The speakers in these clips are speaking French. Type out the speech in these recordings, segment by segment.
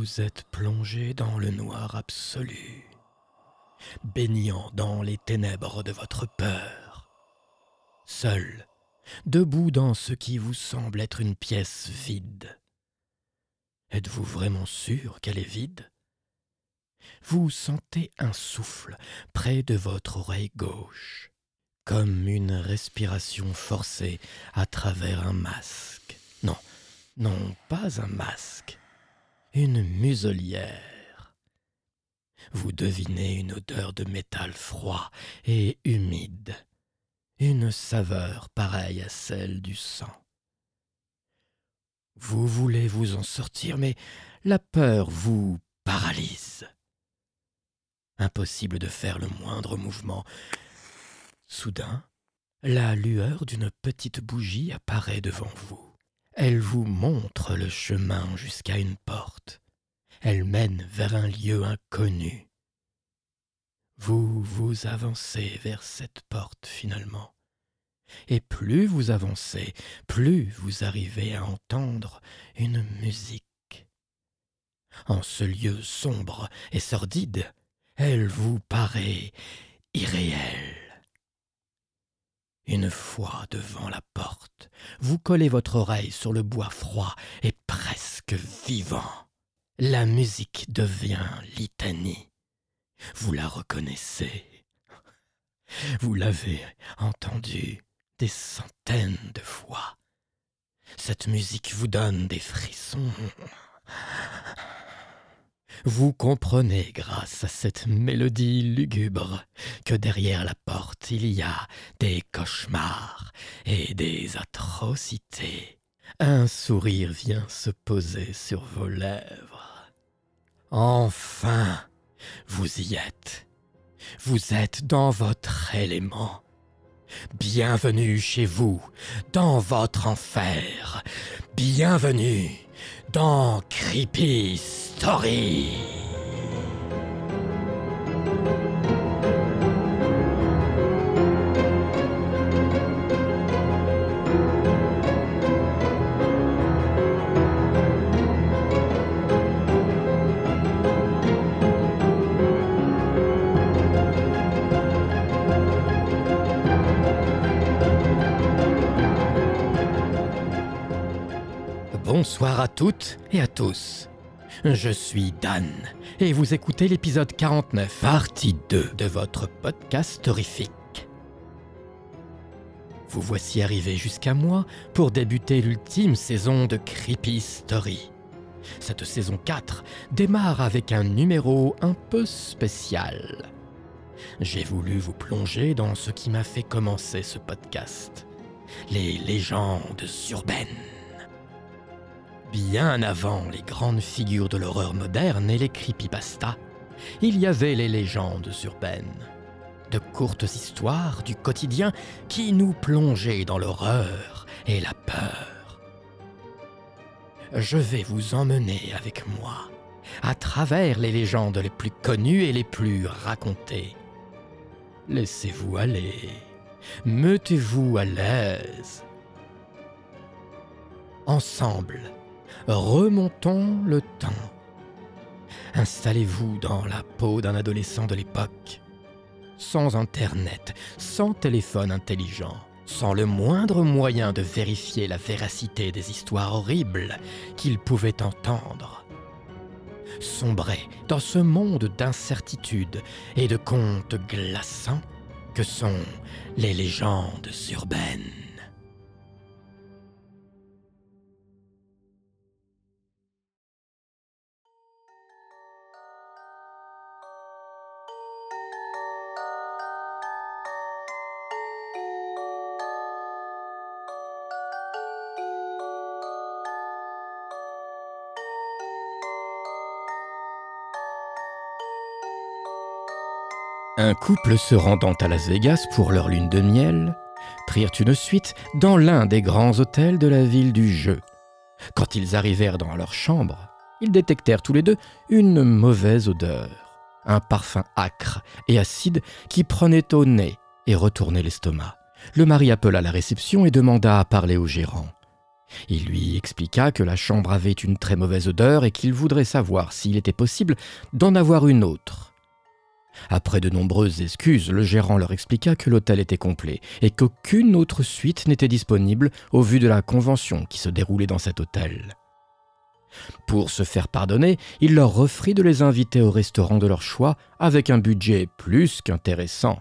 Vous êtes plongé dans le noir absolu, baignant dans les ténèbres de votre peur, seul, debout dans ce qui vous semble être une pièce vide. Êtes-vous vraiment sûr qu'elle est vide? Vous sentez un souffle près de votre oreille gauche, comme une respiration forcée à travers un masque. Non, non, pas un masque, une muselière. Vous devinez une odeur de métal froid et humide, une saveur pareille à celle du sang. Vous voulez vous en sortir, mais la peur vous paralyse. Impossible de faire le moindre mouvement. Soudain, la lueur d'une petite bougie apparaît devant vous. Elle vous montre le chemin jusqu'à une porte. Elle mène vers un lieu inconnu. Vous vous avancez vers cette porte finalement. Et plus vous avancez, plus vous arrivez à entendre une musique. En ce lieu sombre et sordide, elle vous paraît irréelle. Une fois devant la porte, vous collez votre oreille sur le bois froid et presque vivant. La musique devient litanie. Vous la reconnaissez. Vous l'avez entendue des centaines de fois. Cette musique vous donne des frissons. Vous comprenez, grâce à cette mélodie lugubre, que derrière la porte il y a des cauchemars et des atrocités. Un sourire vient se poser sur vos lèvres. Enfin, vous y êtes. Vous êtes dans votre élément. Bienvenue chez vous, dans votre enfer. Bienvenue dans Creepy Story. À toutes et à tous. Je suis Dan et vous écoutez l'épisode 49, partie 2 de votre podcast horrifique. Vous voici arrivé jusqu'à moi pour débuter l'ultime saison de Creepy Story. Cette saison 4 démarre avec un numéro un peu spécial. J'ai voulu vous plonger dans ce qui m'a fait commencer ce podcast, les légendes urbaines. Bien avant les grandes figures de l'horreur moderne et les creepypasta, il y avait les légendes urbaines. De courtes histoires du quotidien qui nous plongeaient dans l'horreur et la peur. Je vais vous emmener avec moi à travers les légendes les plus connues et les plus racontées. Laissez-vous aller, mettez-vous à l'aise. Ensemble, remontons le temps. Installez-vous dans la peau d'un adolescent de l'époque, sans Internet, sans téléphone intelligent, sans le moindre moyen de vérifier la véracité des histoires horribles qu'il pouvait entendre. Sombrez dans ce monde d'incertitude et de contes glaçants que sont les légendes urbaines. Un couple se rendant à Las Vegas pour leur lune de miel prirent une suite dans l'un des grands hôtels de la ville du jeu. Quand ils arrivèrent dans leur chambre, ils détectèrent tous les deux une mauvaise odeur, un parfum âcre et acide qui prenait au nez et retournait l'estomac. Le mari appela la réception et demanda à parler au gérant. Il lui expliqua que la chambre avait une très mauvaise odeur et qu'il voudrait savoir s'il était possible d'en avoir une autre. Après de nombreuses excuses, le gérant leur expliqua que l'hôtel était complet et qu'aucune autre suite n'était disponible au vu de la convention qui se déroulait dans cet hôtel. Pour se faire pardonner, il leur offrit de les inviter au restaurant de leur choix avec un budget plus qu'intéressant,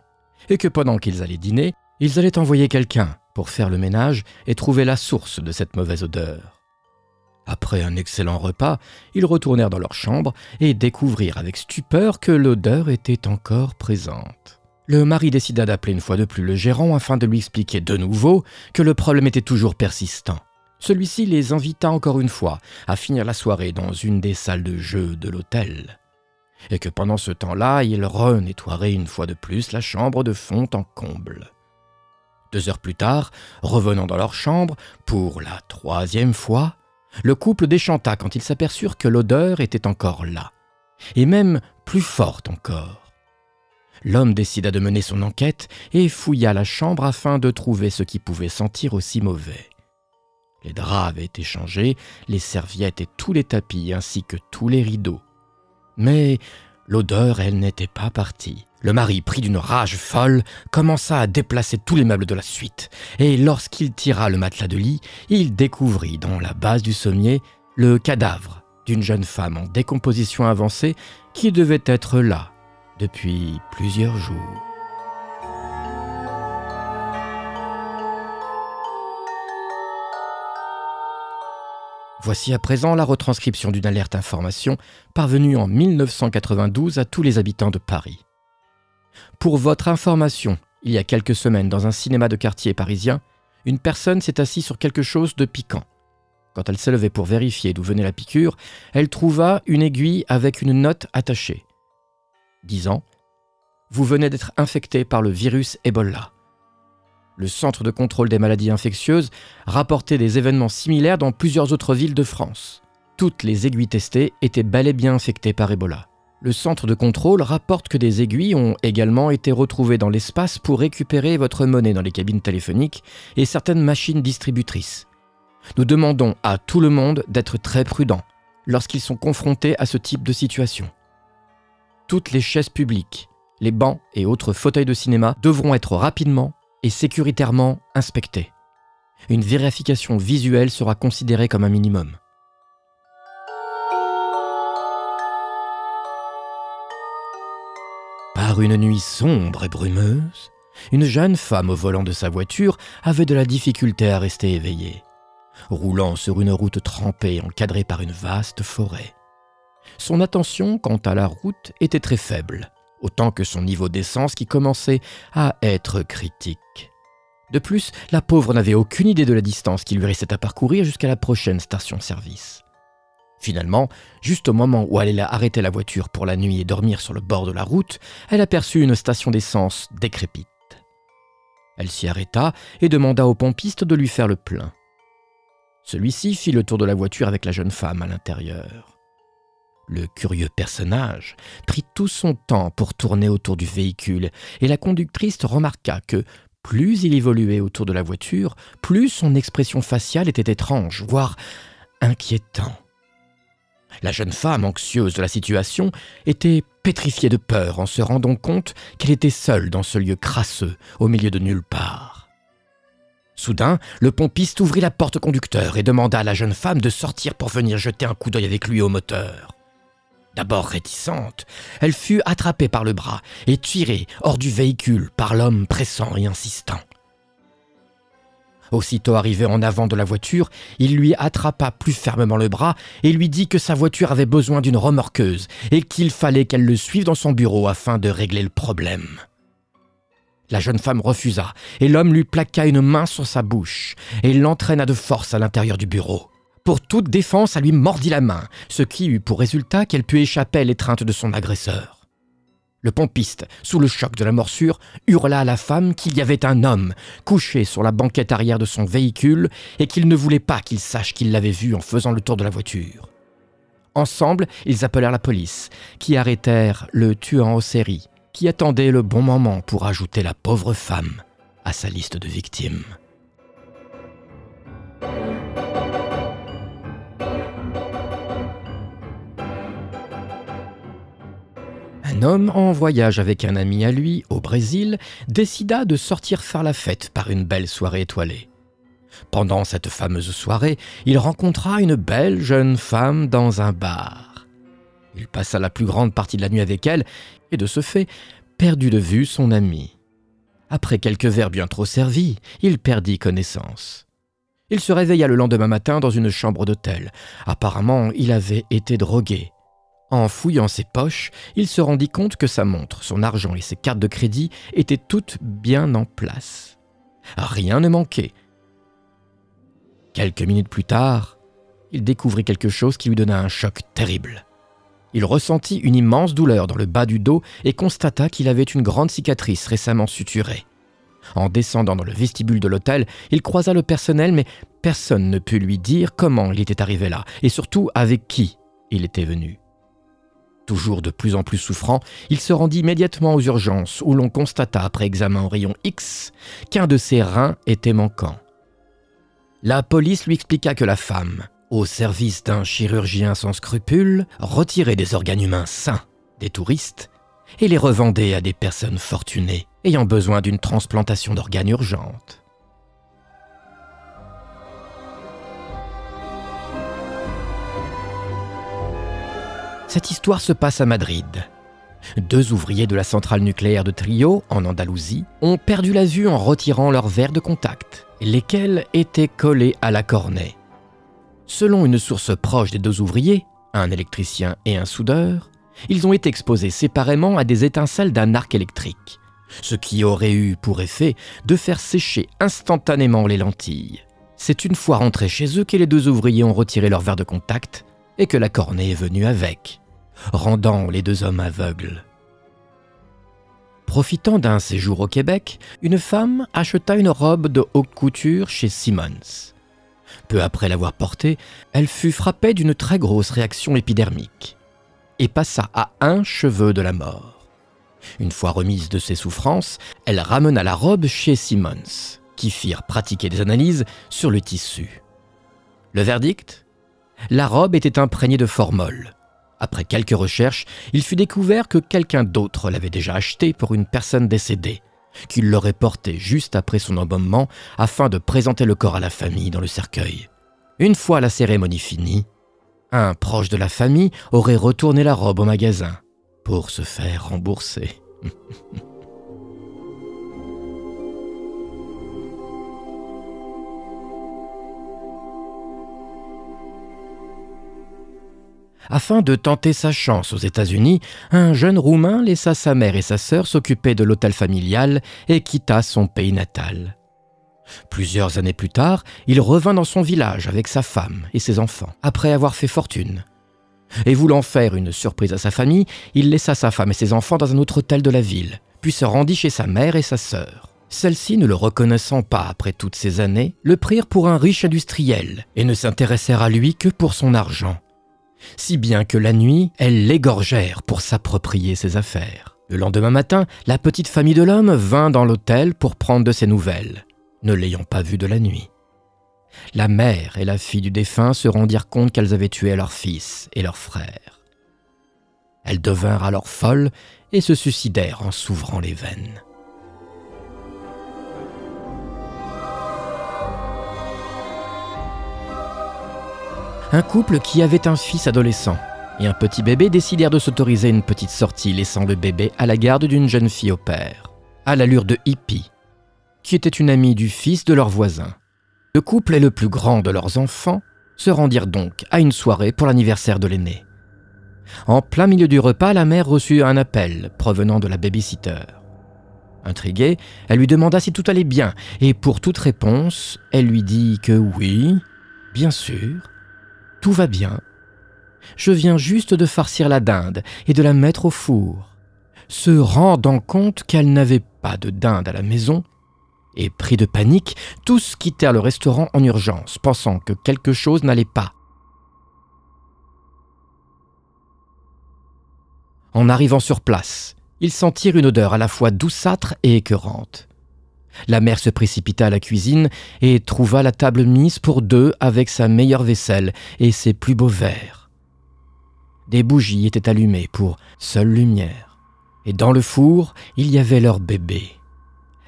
et que pendant qu'ils allaient dîner, ils allaient envoyer quelqu'un pour faire le ménage et trouver la source de cette mauvaise odeur. Après un excellent repas, ils retournèrent dans leur chambre et découvrirent avec stupeur que l'odeur était encore présente. Le mari décida d'appeler une fois de plus le gérant afin de lui expliquer de nouveau que le problème était toujours persistant. Celui-ci les invita encore une fois à finir la soirée dans une des salles de jeu de l'hôtel. Et que pendant ce temps-là, ils renettoieraient une fois de plus la chambre de fond en comble. Deux heures plus tard, revenant dans leur chambre, pour la troisième fois, le couple déchanta quand ils s'aperçurent que l'odeur était encore là, et même plus forte encore. L'homme décida de mener son enquête et fouilla la chambre afin de trouver ce qui pouvait sentir aussi mauvais. Les draps avaient été changés, les serviettes et tous les tapis ainsi que tous les rideaux. Mais l'odeur, elle, n'était pas partie. Le mari, pris d'une rage folle, commença à déplacer tous les meubles de la suite, et lorsqu'il tira le matelas de lit, il découvrit dans la base du sommier le cadavre d'une jeune femme en décomposition avancée qui devait être là depuis plusieurs jours. Voici à présent la retranscription d'une alerte information parvenue en 1992 à tous les habitants de Paris. Pour votre information, il y a quelques semaines, dans un cinéma de quartier parisien, une personne s'est assise sur quelque chose de piquant. Quand elle s'est levée pour vérifier d'où venait la piqûre, elle trouva une aiguille avec une note attachée. Disant Vous venez d'être infecté par le virus Ebola le Centre de contrôle des maladies infectieuses rapportait des événements similaires dans plusieurs autres villes de France. Toutes les aiguilles testées étaient bel et bien infectées par Ebola. Le centre de contrôle rapporte que des aiguilles ont également été retrouvées dans l'espace pour récupérer votre monnaie dans les cabines téléphoniques et certaines machines distributrices. Nous demandons à tout le monde d'être très prudent lorsqu'ils sont confrontés à ce type de situation. Toutes les chaises publiques, les bancs et autres fauteuils de cinéma devront être rapidement et sécuritairement inspecté. Une vérification visuelle sera considérée comme un minimum. Par une nuit sombre et brumeuse, une jeune femme au volant de sa voiture avait de la difficulté à rester éveillée, roulant sur une route trempée encadrée par une vaste forêt. Son attention quant à la route était très faible, autant que son niveau d'essence qui commençait à être critique. De plus, la pauvre n'avait aucune idée de la distance qui lui restait à parcourir jusqu'à la prochaine station-service. Finalement, juste au moment où elle allait arrêter la voiture pour la nuit et dormir sur le bord de la route, elle aperçut une station d'essence décrépite. Elle s'y arrêta et demanda au pompiste de lui faire le plein. Celui-ci fit le tour de la voiture avec la jeune femme à l'intérieur. Le curieux personnage prit tout son temps pour tourner autour du véhicule, et la conductrice remarqua que plus il évoluait autour de la voiture, plus son expression faciale était étrange, voire inquiétant. La jeune femme, anxieuse de la situation, était pétrifiée de peur en se rendant compte qu'elle était seule dans ce lieu crasseux, au milieu de nulle part. Soudain, le pompiste ouvrit la porte conducteur et demanda à la jeune femme de sortir pour venir jeter un coup d'œil avec lui au moteur. D'abord réticente, elle fut attrapée par le bras et tirée hors du véhicule par l'homme pressant et insistant. Aussitôt arrivé en avant de la voiture, il lui attrapa plus fermement le bras et lui dit que sa voiture avait besoin d'une remorqueuse et qu'il fallait qu'elle le suive dans son bureau afin de régler le problème. La jeune femme refusa et l'homme lui plaqua une main sur sa bouche et l'entraîna de force à l'intérieur du bureau. Pour toute défense, elle lui mordit la main, ce qui eut pour résultat qu'elle put échapper à l'étreinte de son agresseur. Le pompiste, sous le choc de la morsure, hurla à la femme qu'il y avait un homme couché sur la banquette arrière de son véhicule et qu'il ne voulait pas qu'il sache qu'il l'avait vu en faisant le tour de la voiture. Ensemble, ils appelèrent la police, qui arrêtèrent le tuant en série, qui attendait le bon moment pour ajouter la pauvre femme à sa liste de victimes. Un homme en voyage avec un ami à lui au Brésil décida de sortir faire la fête par une belle soirée étoilée. Pendant cette fameuse soirée, il rencontra une belle jeune femme dans un bar. Il passa la plus grande partie de la nuit avec elle et de ce fait perdut de vue son ami. Après quelques verres bien trop servis, il perdit connaissance. Il se réveilla le lendemain matin dans une chambre d'hôtel. Apparemment, il avait été drogué. En fouillant ses poches, il se rendit compte que sa montre, son argent et ses cartes de crédit étaient toutes bien en place. Rien ne manquait. Quelques minutes plus tard, il découvrit quelque chose qui lui donna un choc terrible. Il ressentit une immense douleur dans le bas du dos et constata qu'il avait une grande cicatrice récemment suturée. En descendant dans le vestibule de l'hôtel, il croisa le personnel, mais personne ne put lui dire comment il était arrivé là, et surtout avec qui il était venu. Toujours de plus en plus souffrant, il se rendit immédiatement aux urgences, où l'on constata après examen au rayon X qu'un de ses reins était manquant. La police lui expliqua que la femme, au service d'un chirurgien sans scrupules, retirait des organes humains sains des touristes et les revendait à des personnes fortunées ayant besoin d'une transplantation d'organes urgente. Cette histoire se passe à Madrid. Deux ouvriers de la centrale nucléaire de Trio, en Andalousie, ont perdu la vue en retirant leurs verres de contact, lesquels étaient collés à la cornée. Selon une source proche des deux ouvriers, un électricien et un soudeur, ils ont été exposés séparément à des étincelles d'un arc électrique, ce qui aurait eu pour effet de faire sécher instantanément les lentilles. C'est une fois rentrés chez eux que les deux ouvriers ont retiré leur verre de contact et que la cornée est venue avec, rendant les deux hommes aveugles. Profitant d'un séjour au Québec, une femme acheta une robe de haute couture chez Simmons. Peu après l'avoir portée, elle fut frappée d'une très grosse réaction épidermique et passa à un cheveu de la mort. Une fois remise de ses souffrances, elle ramena la robe chez Simmons, qui firent pratiquer des analyses sur le tissu. Le verdict? La robe était imprégnée de formol. Après quelques recherches, il fut découvert que quelqu'un d'autre l'avait déjà achetée pour une personne décédée, qu'il l'aurait porté juste après son embaumement afin de présenter le corps à la famille dans le cercueil. Une fois la cérémonie finie, un proche de la famille aurait retourné la robe au magasin pour se faire rembourser. Afin de tenter sa chance aux États-Unis, un jeune Roumain laissa sa mère et sa sœur s'occuper de l'hôtel familial et quitta son pays natal. Plusieurs années plus tard, il revint dans son village avec sa femme et ses enfants, après avoir fait fortune. Et voulant faire une surprise à sa famille, il laissa sa femme et ses enfants dans un autre hôtel de la ville, puis se rendit chez sa mère et sa sœur. Celles-ci, ne le reconnaissant pas après toutes ces années, le prirent pour un riche industriel et ne s'intéressèrent à lui que pour son argent si bien que la nuit, elles l'égorgèrent pour s'approprier ses affaires. Le lendemain matin, la petite famille de l'homme vint dans l'hôtel pour prendre de ses nouvelles, ne l'ayant pas vu de la nuit. La mère et la fille du défunt se rendirent compte qu'elles avaient tué leur fils et leur frère. Elles devinrent alors folles et se suicidèrent en s'ouvrant les veines. Un couple qui avait un fils adolescent et un petit bébé décidèrent de s'autoriser une petite sortie, laissant le bébé à la garde d'une jeune fille au père, à l'allure de hippie, qui était une amie du fils de leur voisin. Le couple et le plus grand de leurs enfants se rendirent donc à une soirée pour l'anniversaire de l'aîné. En plein milieu du repas, la mère reçut un appel provenant de la babysitter. Intriguée, elle lui demanda si tout allait bien, et pour toute réponse, elle lui dit que oui, bien sûr, tout va bien. Je viens juste de farcir la dinde et de la mettre au four. Se rendant compte qu'elle n'avait pas de dinde à la maison, et pris de panique, tous quittèrent le restaurant en urgence, pensant que quelque chose n'allait pas. En arrivant sur place, ils sentirent une odeur à la fois douceâtre et écœurante. La mère se précipita à la cuisine et trouva la table mise pour deux avec sa meilleure vaisselle et ses plus beaux verres. Des bougies étaient allumées pour seule lumière. Et dans le four, il y avait leur bébé.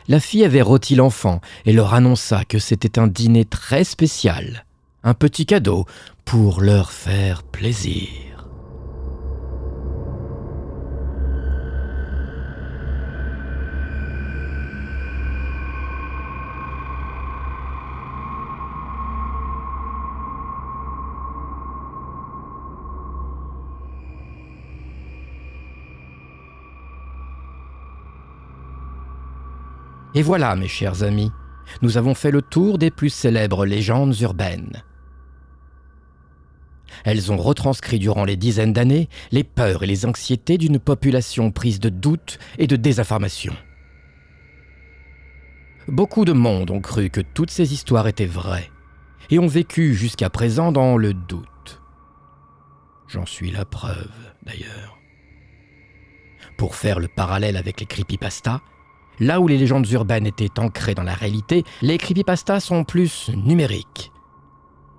La fille avait rôti l'enfant et leur annonça que c'était un dîner très spécial, un petit cadeau pour leur faire plaisir. Et voilà, mes chers amis, nous avons fait le tour des plus célèbres légendes urbaines. Elles ont retranscrit durant les dizaines d'années les peurs et les anxiétés d'une population prise de doutes et de désinformation. Beaucoup de monde ont cru que toutes ces histoires étaient vraies et ont vécu jusqu'à présent dans le doute. J'en suis la preuve, d'ailleurs. Pour faire le parallèle avec les creepypastas, Là où les légendes urbaines étaient ancrées dans la réalité, les creepypastas sont plus numériques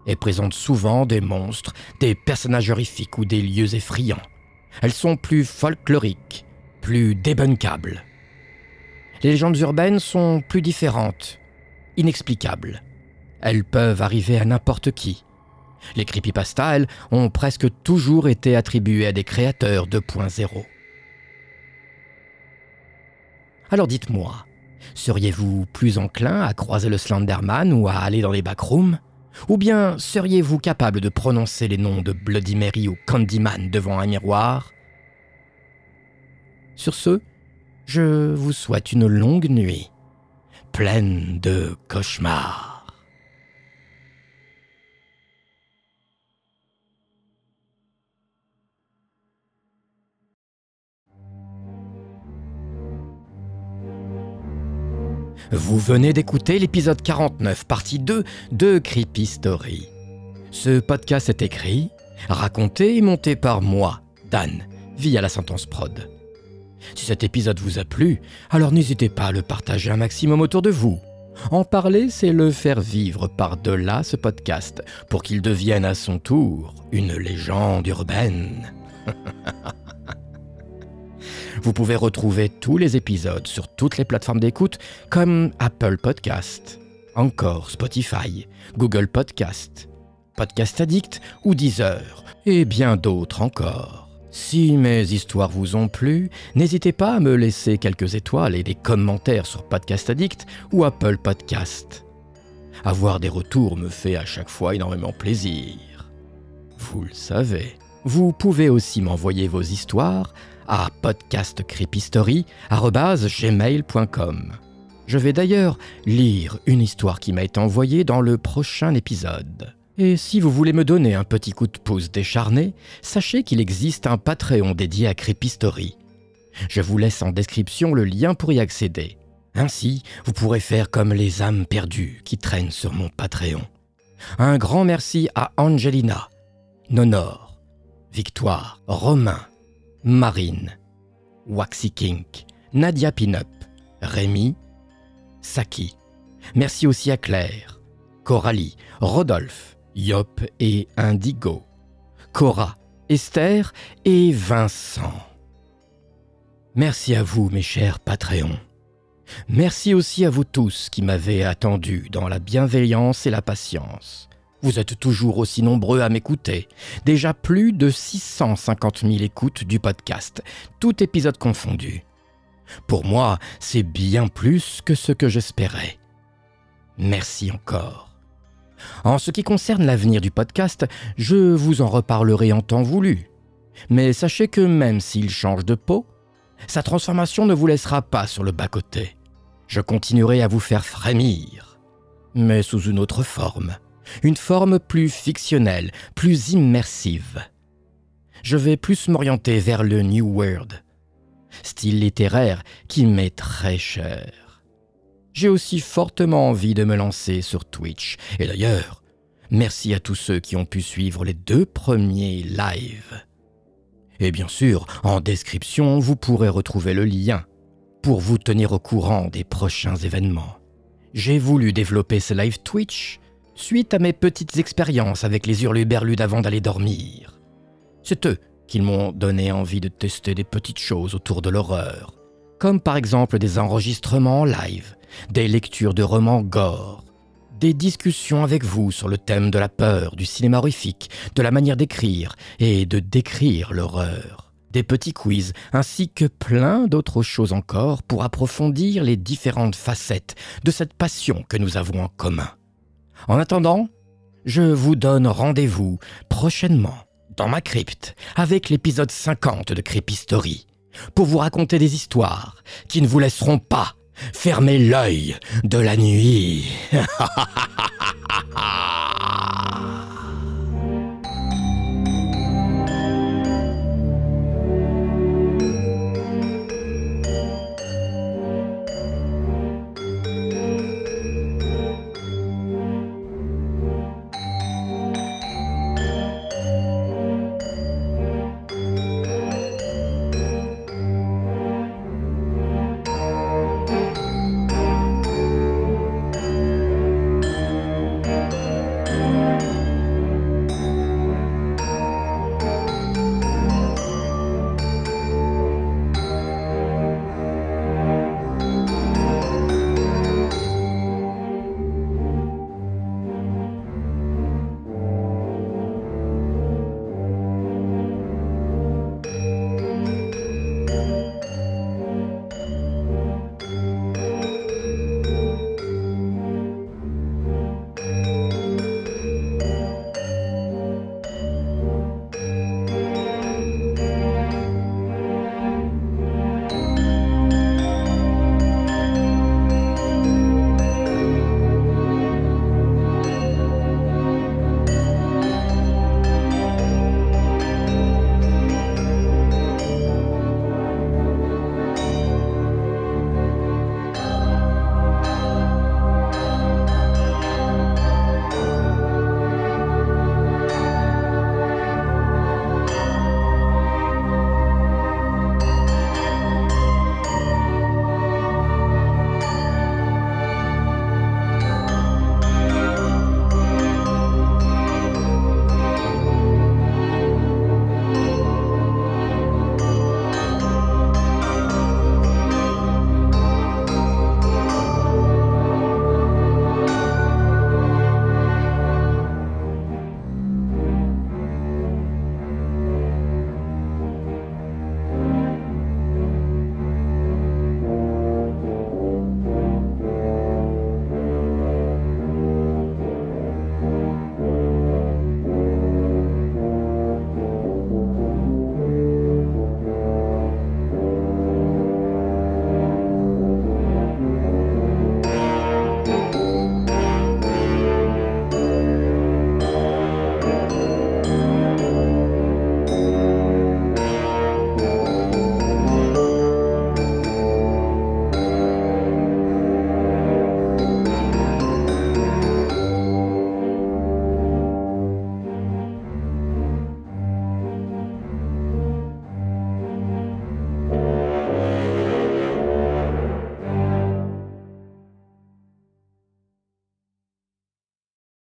et présentent souvent des monstres, des personnages horrifiques ou des lieux effrayants. Elles sont plus folkloriques, plus débunkables. Les légendes urbaines sont plus différentes, inexplicables. Elles peuvent arriver à n'importe qui. Les creepypastas, elles, ont presque toujours été attribuées à des créateurs 2.0. Alors dites-moi, seriez-vous plus enclin à croiser le Slenderman ou à aller dans les backrooms? Ou bien seriez-vous capable de prononcer les noms de Bloody Mary ou Candyman devant un miroir? Sur ce, je vous souhaite une longue nuit, pleine de cauchemars. Vous venez d'écouter l'épisode 49, partie 2 de Creepy Story. Ce podcast est écrit, raconté et monté par moi, Dan, via la sentence prod. Si cet épisode vous a plu, alors n'hésitez pas à le partager un maximum autour de vous. En parler, c'est le faire vivre par-delà ce podcast pour qu'il devienne à son tour une légende urbaine. Vous pouvez retrouver tous les épisodes sur toutes les plateformes d'écoute comme Apple Podcast, encore Spotify, Google Podcast, Podcast Addict ou Deezer, et bien d'autres encore. Si mes histoires vous ont plu, n'hésitez pas à me laisser quelques étoiles et des commentaires sur Podcast Addict ou Apple Podcast. Avoir des retours me fait à chaque fois énormément plaisir. Vous le savez. Vous pouvez aussi m'envoyer vos histoires à podcastcreepystory.gmail.com. Je vais d'ailleurs lire une histoire qui m'a été envoyée dans le prochain épisode. Et si vous voulez me donner un petit coup de pouce décharné, sachez qu'il existe un Patreon dédié à Creepystory. Je vous laisse en description le lien pour y accéder. Ainsi, vous pourrez faire comme les âmes perdues qui traînent sur mon Patreon. Un grand merci à Angelina, Nonor, Victoire, Romain, Marine, Waxy Kink, Nadia Pinup, Rémi, Saki. Merci aussi à Claire, Coralie, Rodolphe, Yop et Indigo, Cora, Esther et Vincent. Merci à vous, mes chers Patreons. Merci aussi à vous tous qui m'avez attendu dans la bienveillance et la patience. Vous êtes toujours aussi nombreux à m'écouter. Déjà plus de 650 000 écoutes du podcast, tout épisode confondu. Pour moi, c'est bien plus que ce que j'espérais. Merci encore. En ce qui concerne l'avenir du podcast, je vous en reparlerai en temps voulu. Mais sachez que même s'il change de peau, sa transformation ne vous laissera pas sur le bas-côté. Je continuerai à vous faire frémir, mais sous une autre forme une forme plus fictionnelle, plus immersive. Je vais plus m'orienter vers le New World, style littéraire qui m'est très cher. J'ai aussi fortement envie de me lancer sur Twitch, et d'ailleurs, merci à tous ceux qui ont pu suivre les deux premiers lives. Et bien sûr, en description, vous pourrez retrouver le lien pour vous tenir au courant des prochains événements. J'ai voulu développer ce live Twitch suite à mes petites expériences avec les hurluberlus d'avant d'aller dormir. C'est eux qu'ils m'ont donné envie de tester des petites choses autour de l'horreur, comme par exemple des enregistrements en live, des lectures de romans gore, des discussions avec vous sur le thème de la peur, du cinéma horrifique, de la manière d'écrire et de décrire l'horreur, des petits quiz, ainsi que plein d'autres choses encore pour approfondir les différentes facettes de cette passion que nous avons en commun. En attendant, je vous donne rendez-vous prochainement dans ma crypte avec l'épisode 50 de Cryptostory pour vous raconter des histoires qui ne vous laisseront pas fermer l'œil de la nuit.